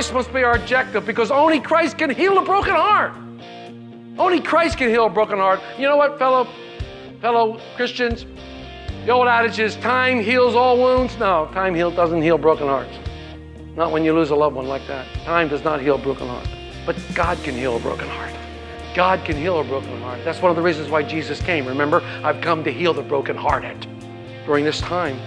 Christ must be our objective because only Christ can heal a broken heart. Only Christ can heal a broken heart. You know what, fellow fellow Christians? The old adage is time heals all wounds. No, time heal doesn't heal broken hearts. Not when you lose a loved one like that. Time does not heal a broken heart. But God can heal a broken heart. God can heal a broken heart. That's one of the reasons why Jesus came. Remember, I've come to heal the brokenhearted. During this time,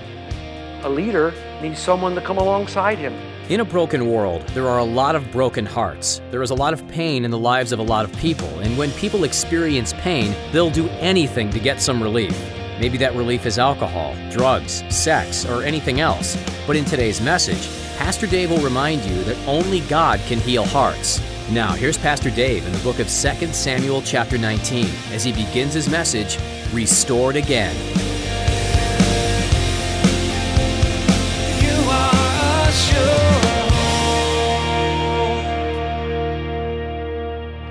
a leader needs someone to come alongside him. In a broken world, there are a lot of broken hearts. There is a lot of pain in the lives of a lot of people, and when people experience pain, they'll do anything to get some relief. Maybe that relief is alcohol, drugs, sex, or anything else. But in today's message, Pastor Dave will remind you that only God can heal hearts. Now, here's Pastor Dave in the book of 2 Samuel, chapter 19, as he begins his message Restored Again. You are assured.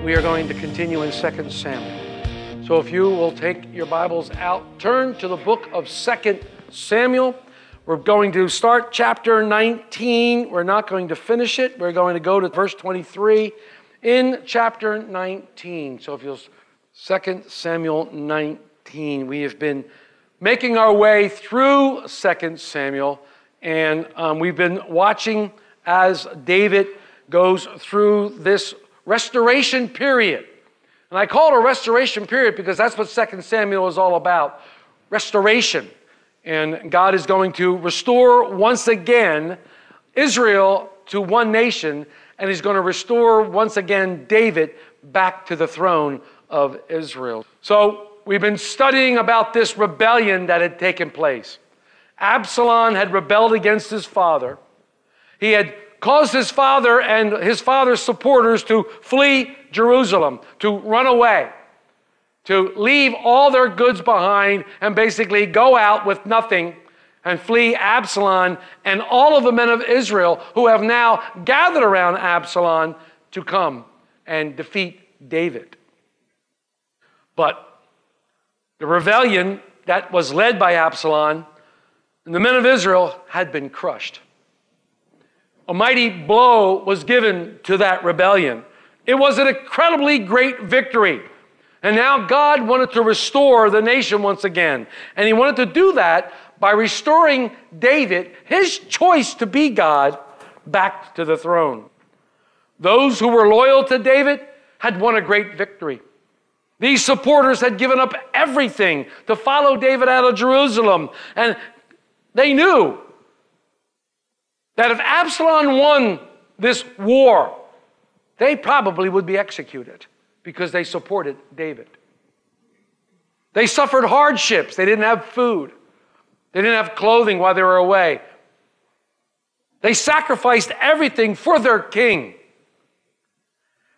We are going to continue in 2 Samuel. So if you will take your Bibles out, turn to the book of 2 Samuel. We're going to start chapter 19. We're not going to finish it. We're going to go to verse 23 in chapter 19. So if you'll 2 Samuel 19. We have been making our way through 2 Samuel, and um, we've been watching as David goes through this restoration period. And I call it a restoration period because that's what 2 Samuel is all about restoration. And God is going to restore once again Israel to one nation, and He's going to restore once again David back to the throne of Israel. So we've been studying about this rebellion that had taken place. Absalom had rebelled against his father. He had caused his father and his father's supporters to flee Jerusalem, to run away, to leave all their goods behind and basically go out with nothing and flee Absalom and all of the men of Israel who have now gathered around Absalom to come and defeat David. But the rebellion that was led by Absalom and the men of Israel had been crushed. A mighty blow was given to that rebellion. It was an incredibly great victory. And now God wanted to restore the nation once again. And He wanted to do that by restoring David, his choice to be God, back to the throne. Those who were loyal to David had won a great victory. These supporters had given up everything to follow David out of Jerusalem. And they knew that if Absalom won this war, they probably would be executed because they supported David. They suffered hardships. They didn't have food, they didn't have clothing while they were away. They sacrificed everything for their king.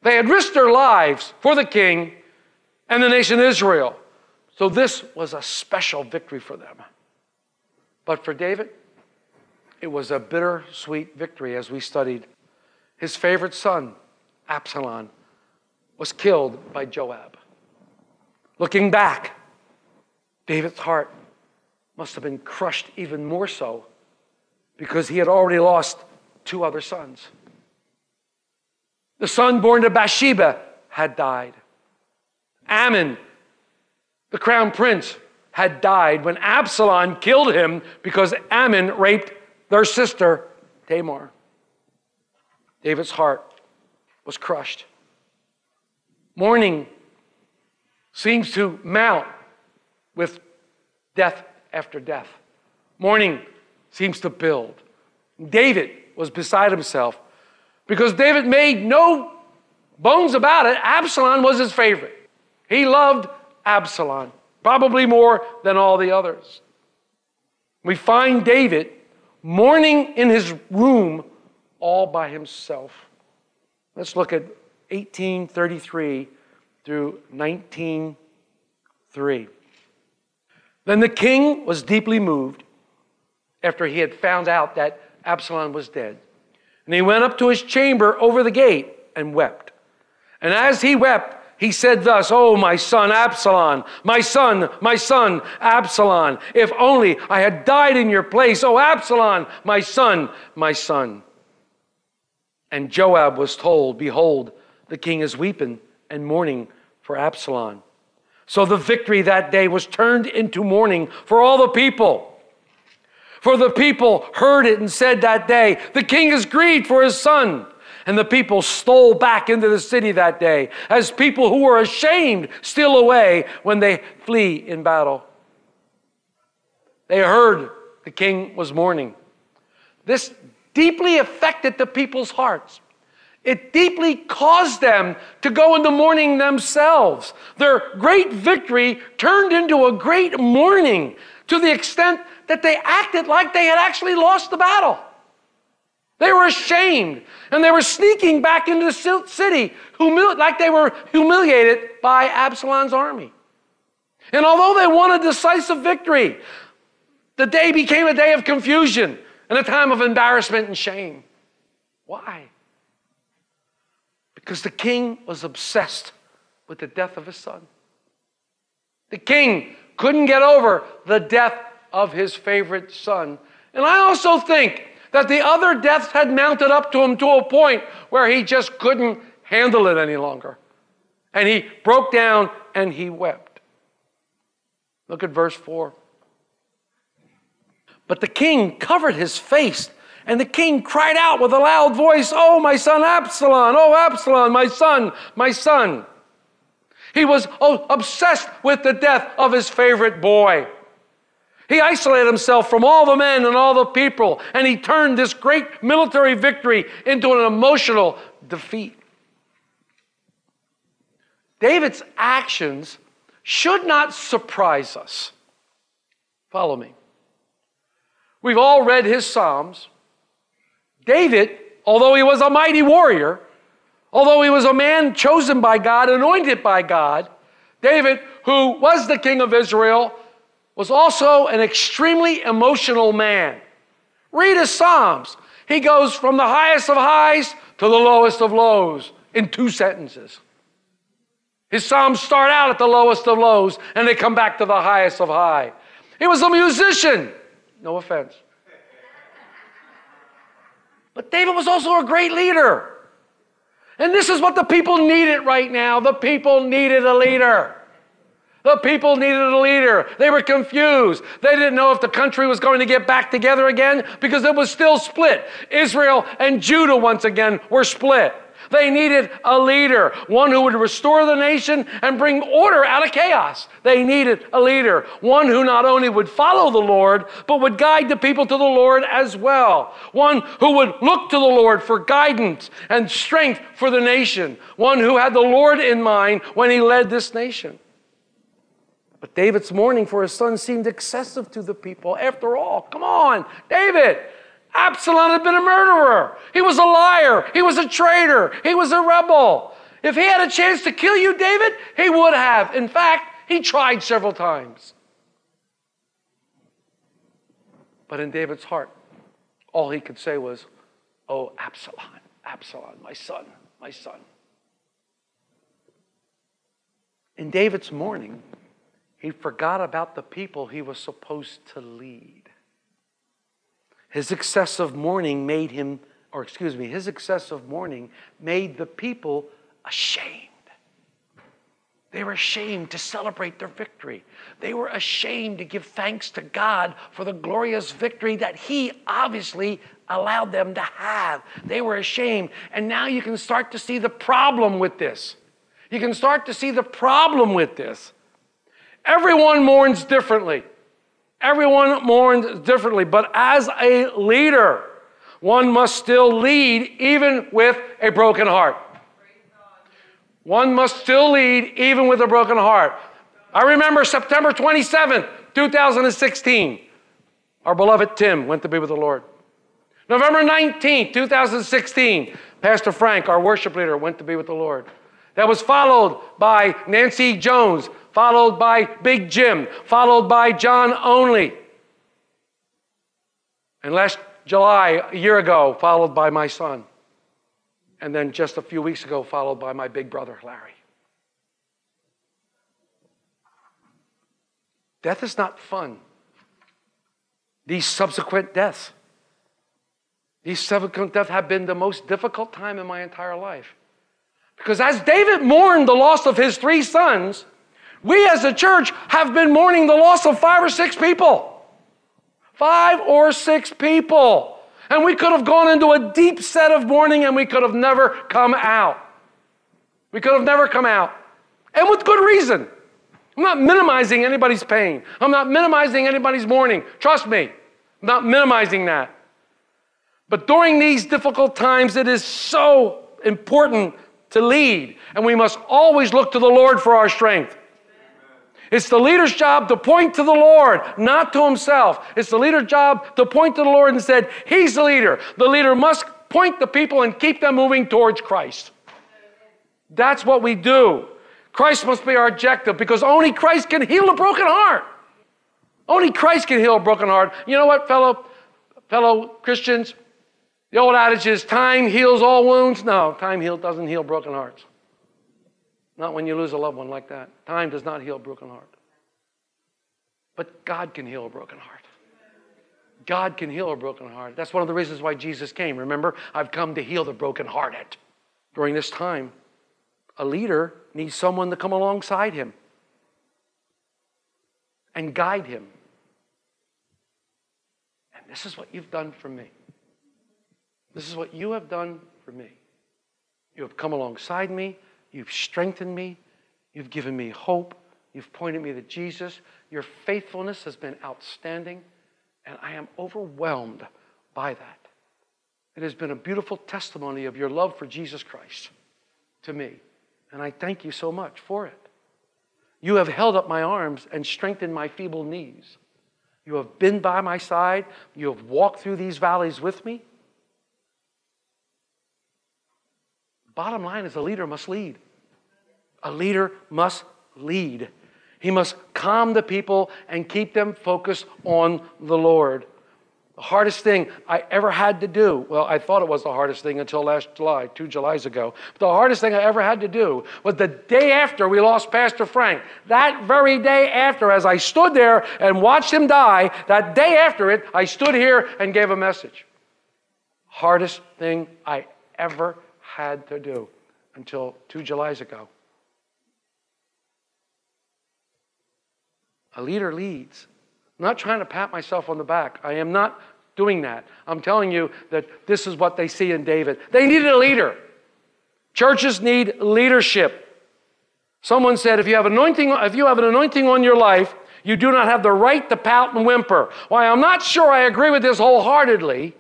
They had risked their lives for the king and the nation Israel. So this was a special victory for them. But for David, it was a bittersweet victory as we studied. His favorite son, Absalom, was killed by Joab. Looking back, David's heart must have been crushed even more so because he had already lost two other sons. The son born to Bathsheba had died. Amnon, the crown prince, had died when Absalom killed him because Amnon raped their sister, Tamar. David's heart was crushed. Mourning seems to mount with death after death. Mourning seems to build. David was beside himself because David made no bones about it. Absalom was his favorite. He loved Absalom, probably more than all the others. We find David mourning in his room all by himself. Let's look at 1833 through 1903. Then the king was deeply moved after he had found out that Absalom was dead. And he went up to his chamber over the gate and wept. And as he wept, he said thus, Oh, my son Absalom, my son, my son Absalom, if only I had died in your place. Oh, Absalom, my son, my son. And Joab was told, Behold, the king is weeping and mourning for Absalom. So the victory that day was turned into mourning for all the people. For the people heard it and said that day, The king is grieved for his son. And the people stole back into the city that day as people who were ashamed steal away when they flee in battle. They heard the king was mourning. This deeply affected the people's hearts. It deeply caused them to go into mourning themselves. Their great victory turned into a great mourning to the extent that they acted like they had actually lost the battle. They were ashamed and they were sneaking back into the city humili- like they were humiliated by Absalom's army. And although they won a decisive victory, the day became a day of confusion and a time of embarrassment and shame. Why? Because the king was obsessed with the death of his son. The king couldn't get over the death of his favorite son. And I also think that the other deaths had mounted up to him to a point where he just couldn't handle it any longer. And he broke down and he wept. Look at verse 4. But the king covered his face, and the king cried out with a loud voice, Oh, my son Absalom! Oh, Absalom, my son, my son! He was oh, obsessed with the death of his favorite boy. He isolated himself from all the men and all the people, and he turned this great military victory into an emotional defeat. David's actions should not surprise us. Follow me. We've all read his Psalms. David, although he was a mighty warrior, although he was a man chosen by God, anointed by God, David, who was the king of Israel, was also an extremely emotional man. Read his Psalms. He goes from the highest of highs to the lowest of lows in two sentences. His Psalms start out at the lowest of lows and they come back to the highest of high. He was a musician. No offense. But David was also a great leader. And this is what the people needed right now. The people needed a leader. The people needed a leader. They were confused. They didn't know if the country was going to get back together again because it was still split. Israel and Judah, once again, were split. They needed a leader, one who would restore the nation and bring order out of chaos. They needed a leader, one who not only would follow the Lord, but would guide the people to the Lord as well. One who would look to the Lord for guidance and strength for the nation. One who had the Lord in mind when he led this nation. But David's mourning for his son seemed excessive to the people. After all, come on, David. Absalom had been a murderer. He was a liar. He was a traitor. He was a rebel. If he had a chance to kill you, David, he would have. In fact, he tried several times. But in David's heart, all he could say was, Oh, Absalom, Absalom, my son, my son. In David's mourning, he forgot about the people he was supposed to lead. His excessive mourning made him, or excuse me, his excessive mourning made the people ashamed. They were ashamed to celebrate their victory. They were ashamed to give thanks to God for the glorious victory that He obviously allowed them to have. They were ashamed. And now you can start to see the problem with this. You can start to see the problem with this. Everyone mourns differently. Everyone mourns differently. But as a leader, one must still lead even with a broken heart. One must still lead even with a broken heart. I remember September 27th, 2016. Our beloved Tim went to be with the Lord. November 19th, 2016, Pastor Frank, our worship leader, went to be with the Lord. That was followed by Nancy Jones, followed by Big Jim, followed by John Only. And last July, a year ago, followed by my son. And then just a few weeks ago, followed by my big brother, Larry. Death is not fun. These subsequent deaths, these subsequent deaths have been the most difficult time in my entire life. Because as David mourned the loss of his three sons, we as a church have been mourning the loss of five or six people. Five or six people. And we could have gone into a deep set of mourning and we could have never come out. We could have never come out. And with good reason. I'm not minimizing anybody's pain. I'm not minimizing anybody's mourning. Trust me, I'm not minimizing that. But during these difficult times, it is so important to lead, and we must always look to the Lord for our strength. It's the leader's job to point to the Lord, not to himself. It's the leader's job to point to the Lord and said, He's the leader. The leader must point the people and keep them moving towards Christ. That's what we do. Christ must be our objective because only Christ can heal a broken heart. Only Christ can heal a broken heart. You know what, fellow, fellow Christians? The old adage is time heals all wounds. No, time heal, doesn't heal broken hearts. Not when you lose a loved one like that. Time does not heal a broken heart. But God can heal a broken heart. God can heal a broken heart. That's one of the reasons why Jesus came. Remember, I've come to heal the brokenhearted. During this time, a leader needs someone to come alongside him and guide him. And this is what you've done for me. This is what you have done for me. You have come alongside me, you've strengthened me, you've given me hope, you've pointed me to Jesus. Your faithfulness has been outstanding, and I am overwhelmed by that. It has been a beautiful testimony of your love for Jesus Christ to me, and I thank you so much for it. You have held up my arms and strengthened my feeble knees. You have been by my side. You have walked through these valleys with me. Bottom line is a leader must lead. A leader must lead. He must calm the people and keep them focused on the Lord. The hardest thing I ever had to do, well, I thought it was the hardest thing until last July, two Julys ago. But the hardest thing I ever had to do was the day after we lost Pastor Frank. That very day after, as I stood there and watched him die, that day after it, I stood here and gave a message. Hardest thing I ever had to do until two Julys ago. A leader leads. I'm not trying to pat myself on the back. I am not doing that. I'm telling you that this is what they see in David. They needed a leader. Churches need leadership. Someone said, if you have anointing, if you have an anointing on your life, you do not have the right to pout and whimper. Why, I'm not sure I agree with this wholeheartedly.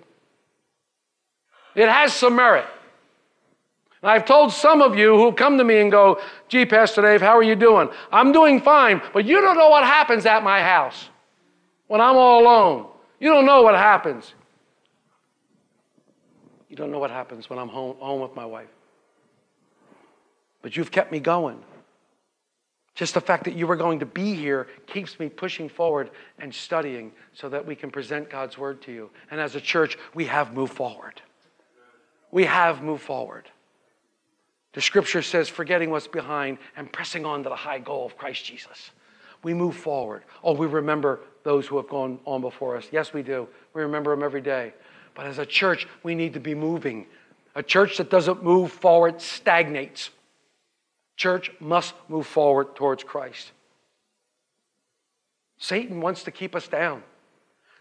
It has some merit. And I've told some of you who come to me and go, gee, Pastor Dave, how are you doing? I'm doing fine, but you don't know what happens at my house when I'm all alone. You don't know what happens. You don't know what happens when I'm home, home with my wife. But you've kept me going. Just the fact that you were going to be here keeps me pushing forward and studying so that we can present God's word to you. And as a church, we have moved forward. We have moved forward. The scripture says, forgetting what's behind and pressing on to the high goal of Christ Jesus. We move forward. Oh, we remember those who have gone on before us. Yes, we do. We remember them every day. But as a church, we need to be moving. A church that doesn't move forward stagnates. Church must move forward towards Christ. Satan wants to keep us down.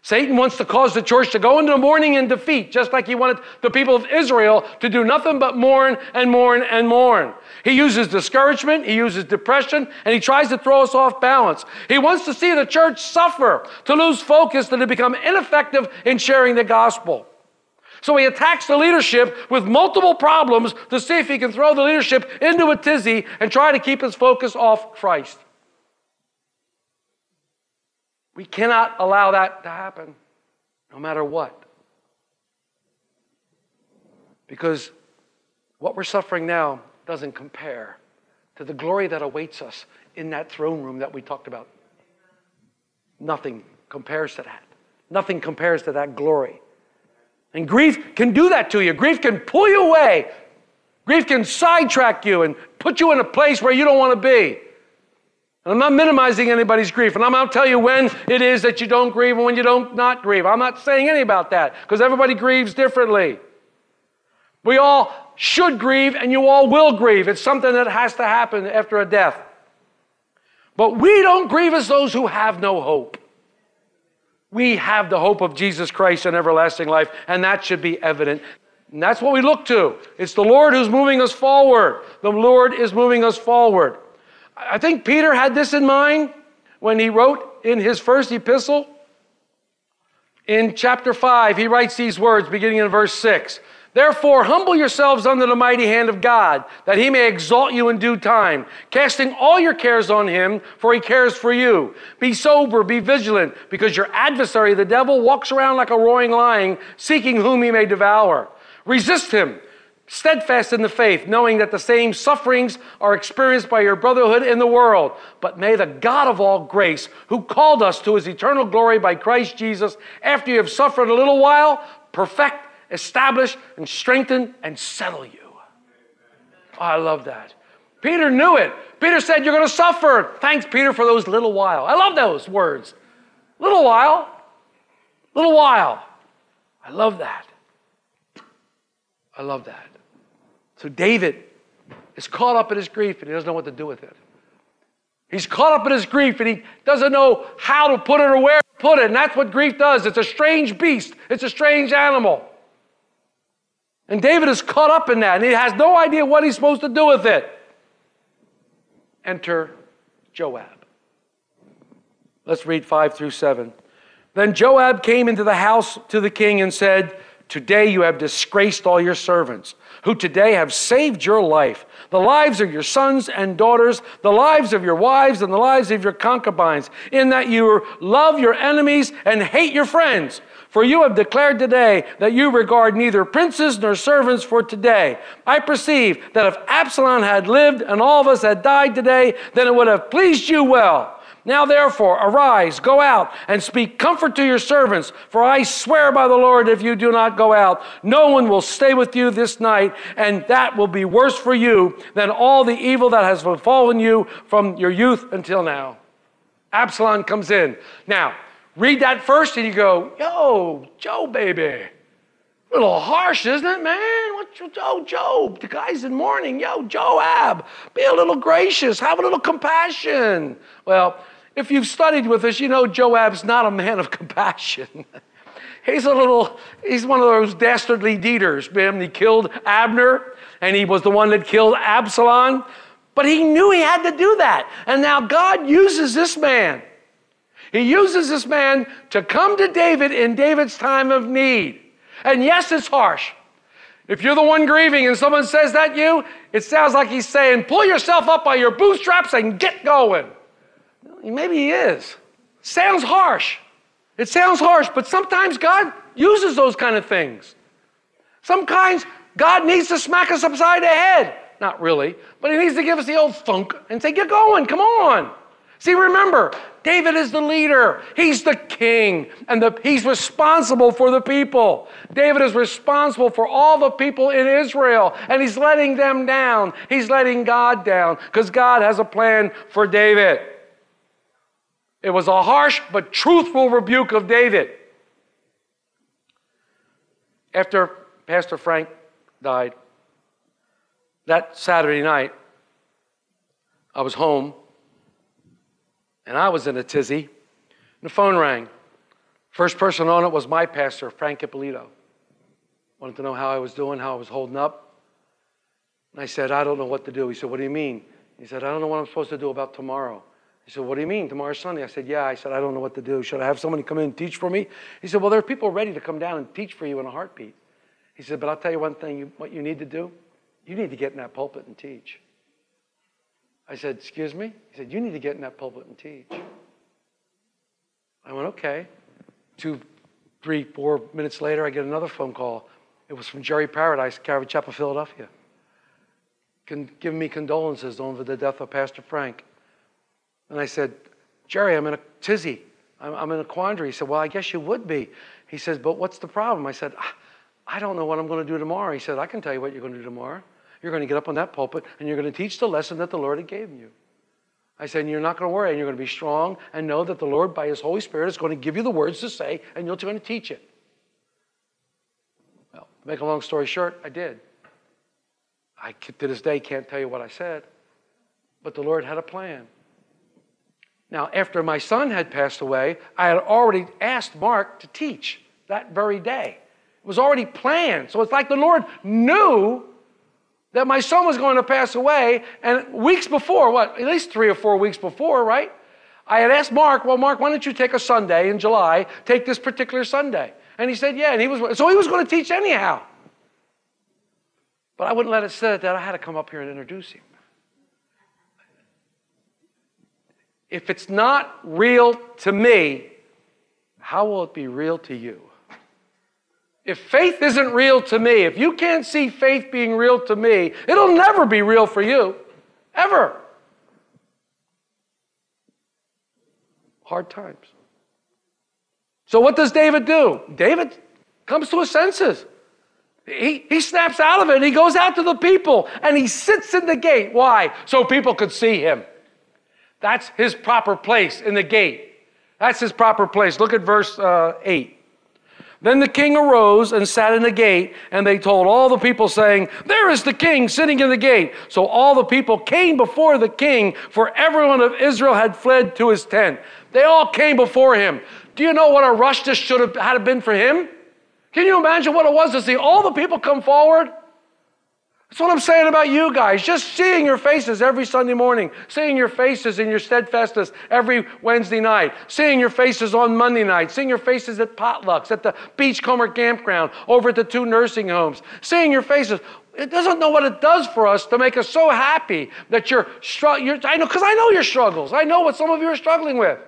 Satan wants to cause the church to go into mourning and defeat, just like he wanted the people of Israel to do nothing but mourn and mourn and mourn. He uses discouragement, he uses depression, and he tries to throw us off balance. He wants to see the church suffer, to lose focus, and to become ineffective in sharing the gospel. So he attacks the leadership with multiple problems to see if he can throw the leadership into a tizzy and try to keep his focus off Christ. We cannot allow that to happen. no matter what. Because what we're suffering now doesn't compare to the glory that awaits us in that throne room that we talked about. Nothing compares to that. Nothing compares to that glory. And grief can do that to you. Grief can pull you away. Grief can sidetrack you and put you in a place where you don't want to be. And I'm not minimizing anybody's grief. And I'm not telling you when it is that you don't grieve and when you don't not grieve. I'm not saying any about that because everybody grieves differently. We all should grieve and you all will grieve. It's something that has to happen after a death. But we don't grieve as those who have no hope. We have the hope of Jesus Christ and everlasting life, and that should be evident. And that's what we look to. It's the Lord who's moving us forward. The Lord is moving us forward. I think Peter had this in mind when he wrote in his first epistle. In chapter 5, he writes these words beginning in verse 6. Therefore, humble yourselves under the mighty hand of God, that he may exalt you in due time, casting all your cares on him, for he cares for you. Be sober, be vigilant, because your adversary, the devil, walks around like a roaring lion, seeking whom he may devour. Resist him, steadfast in the faith, knowing that the same sufferings are experienced by your brotherhood in the world. But may the God of all grace, who called us to his eternal glory by Christ Jesus, after you have suffered a little while, perfect, establish, and strengthen, and settle you. Oh, I love that. Peter knew it. Peter said, You're going to suffer. Thanks, Peter, for those little while. I love those words. Little while. Little while. I love that. I love that. So David is caught up in his grief and he doesn't know what to do with it. He's caught up in his grief and he doesn't know how to put it or where to put it. And that's what grief does. It's a strange beast, it's a strange animal. And David is caught up in that and he has no idea what he's supposed to do with it. Enter Joab. Let's read 5 through 7. Then Joab came into the house to the king and said, Today you have disgraced all your servants, who today have saved your life, the lives of your sons and daughters, the lives of your wives, and the lives of your concubines, in that you love your enemies and hate your friends. For you have declared today that you regard neither princes nor servants for today. I perceive that if Absalom had lived and all of us had died today, then it would have pleased you well. Now, therefore, arise, go out, and speak comfort to your servants. For I swear by the Lord, if you do not go out, no one will stay with you this night, and that will be worse for you than all the evil that has befallen you from your youth until now. Absalom comes in. Now, read that first, and you go, Yo, Joe, baby. A little harsh, isn't it, man? What, oh, Joab, the guy's in mourning. Yo, Joab, be a little gracious, have a little compassion. Well, if you've studied with us, you know Joab's not a man of compassion. he's a little, he's one of those dastardly deeders. Man, he killed Abner, and he was the one that killed Absalom. But he knew he had to do that. And now God uses this man. He uses this man to come to David in David's time of need. And yes, it's harsh. If you're the one grieving and someone says that to you, it sounds like he's saying, pull yourself up by your bootstraps and get going. Maybe he is. Sounds harsh. It sounds harsh, but sometimes God uses those kind of things. Sometimes God needs to smack us upside the head. Not really, but he needs to give us the old thunk and say, Get going, come on. See, remember, David is the leader. He's the king, and the, he's responsible for the people. David is responsible for all the people in Israel, and he's letting them down. He's letting God down because God has a plan for David. It was a harsh but truthful rebuke of David. After Pastor Frank died, that Saturday night, I was home and I was in a tizzy. And the phone rang. First person on it was my pastor, Frank Ippolito. Wanted to know how I was doing, how I was holding up. And I said, I don't know what to do. He said, What do you mean? He said, I don't know what I'm supposed to do about tomorrow. He said, What do you mean? Tomorrow's Sunday. I said, Yeah. I said, I don't know what to do. Should I have somebody come in and teach for me? He said, Well, there are people ready to come down and teach for you in a heartbeat. He said, But I'll tell you one thing you, what you need to do? You need to get in that pulpit and teach. I said, Excuse me? He said, You need to get in that pulpit and teach. I went, Okay. Two Three, four minutes later, I get another phone call. It was from Jerry Paradise, Calvary Chapel, Philadelphia, con- giving me condolences over the death of Pastor Frank. And I said, Jerry, I'm in a tizzy. I'm, I'm in a quandary. He said, Well, I guess you would be. He says, But what's the problem? I said, "Ah, I don't know what I'm going to do tomorrow. He said, I can tell you what you're going to do tomorrow. You're going to get up on that pulpit and you're going to teach the lesson that the Lord had given you. I said, you're not going to worry, and you're going to be strong and know that the Lord, by His Holy Spirit, is going to give you the words to say, and you're going to teach it. Well, to make a long story short, I did. I, to this day, can't tell you what I said, but the Lord had a plan. Now, after my son had passed away, I had already asked Mark to teach that very day. It was already planned. So it's like the Lord knew that my son was going to pass away. And weeks before, what, at least three or four weeks before, right? I had asked Mark, well, Mark, why don't you take a Sunday in July, take this particular Sunday? And he said, yeah. And he was, so he was going to teach anyhow. But I wouldn't let it sit that I had to come up here and introduce him. If it's not real to me, how will it be real to you? If faith isn't real to me, if you can't see faith being real to me, it'll never be real for you. Ever. Hard times. So, what does David do? David comes to his senses. He, he snaps out of it and he goes out to the people and he sits in the gate. Why? So people could see him. That's his proper place in the gate. That's his proper place. Look at verse uh, 8. Then the king arose and sat in the gate, and they told all the people, saying, There is the king sitting in the gate. So all the people came before the king, for everyone of Israel had fled to his tent. They all came before him. Do you know what a rush this should have had been for him? Can you imagine what it was to see all the people come forward? That's what I'm saying about you guys. Just seeing your faces every Sunday morning, seeing your faces in your steadfastness every Wednesday night, seeing your faces on Monday night, seeing your faces at potlucks, at the Beachcomber campground, over at the two nursing homes, seeing your faces. It doesn't know what it does for us to make us so happy that you're, you're I know, because I know your struggles. I know what some of you are struggling with.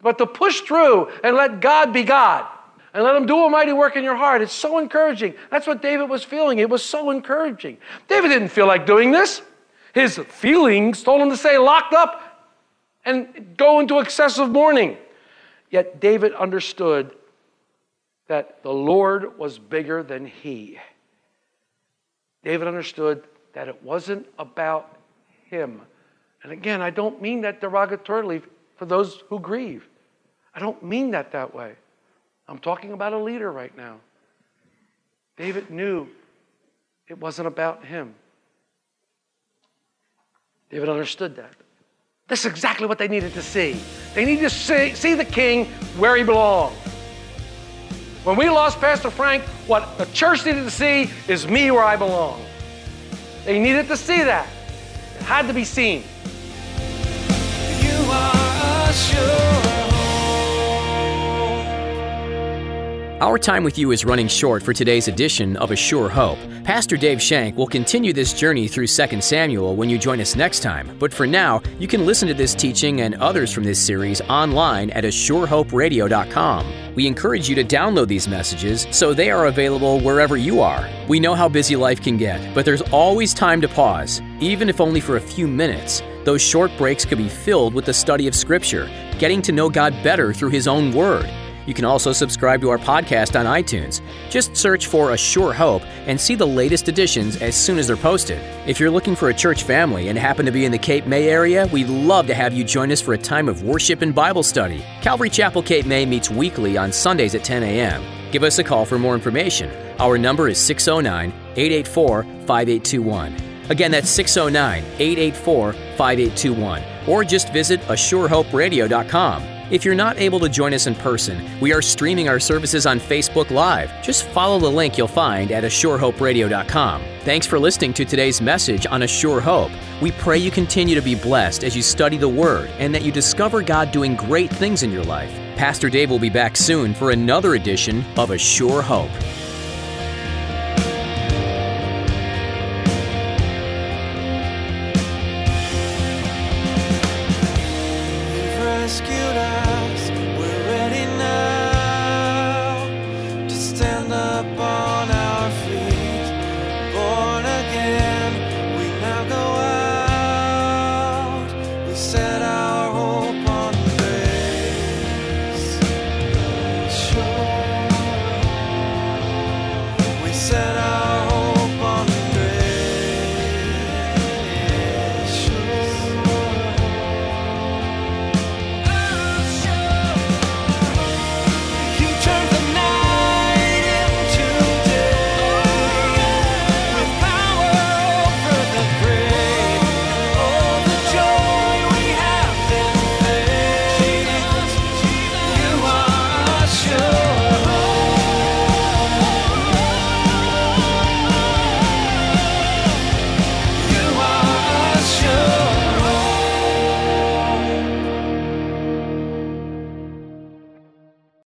But to push through and let God be God and let him do a mighty work in your heart. It's so encouraging. That's what David was feeling. It was so encouraging. David didn't feel like doing this. His feelings told him to stay locked up and go into excessive mourning. Yet David understood that the Lord was bigger than he. David understood that it wasn't about him. And again, I don't mean that derogatorily for those who grieve. I don't mean that that way. I'm talking about a leader right now. David knew it wasn't about him. David understood that. That's exactly what they needed to see. They needed to see, see the king where he belonged. When we lost Pastor Frank, what the church needed to see is me where I belong. They needed to see that. It had to be seen. You are a Our time with you is running short for today's edition of A Sure Hope. Pastor Dave Shank will continue this journey through 2 Samuel when you join us next time. But for now, you can listen to this teaching and others from this series online at ASureHopeRadio.com. We encourage you to download these messages so they are available wherever you are. We know how busy life can get, but there's always time to pause, even if only for a few minutes. Those short breaks could be filled with the study of Scripture, getting to know God better through His own Word. You can also subscribe to our podcast on iTunes. Just search for A Sure Hope and see the latest editions as soon as they're posted. If you're looking for a church family and happen to be in the Cape May area, we'd love to have you join us for a time of worship and Bible study. Calvary Chapel Cape May meets weekly on Sundays at 10 a.m. Give us a call for more information. Our number is 609 884 5821. Again, that's 609 884 5821. Or just visit ASureHopeRadio.com. If you're not able to join us in person, we are streaming our services on Facebook Live. Just follow the link you'll find at ASureHopeRadio.com. Thanks for listening to today's message on A Sure Hope. We pray you continue to be blessed as you study the Word and that you discover God doing great things in your life. Pastor Dave will be back soon for another edition of A Sure Hope.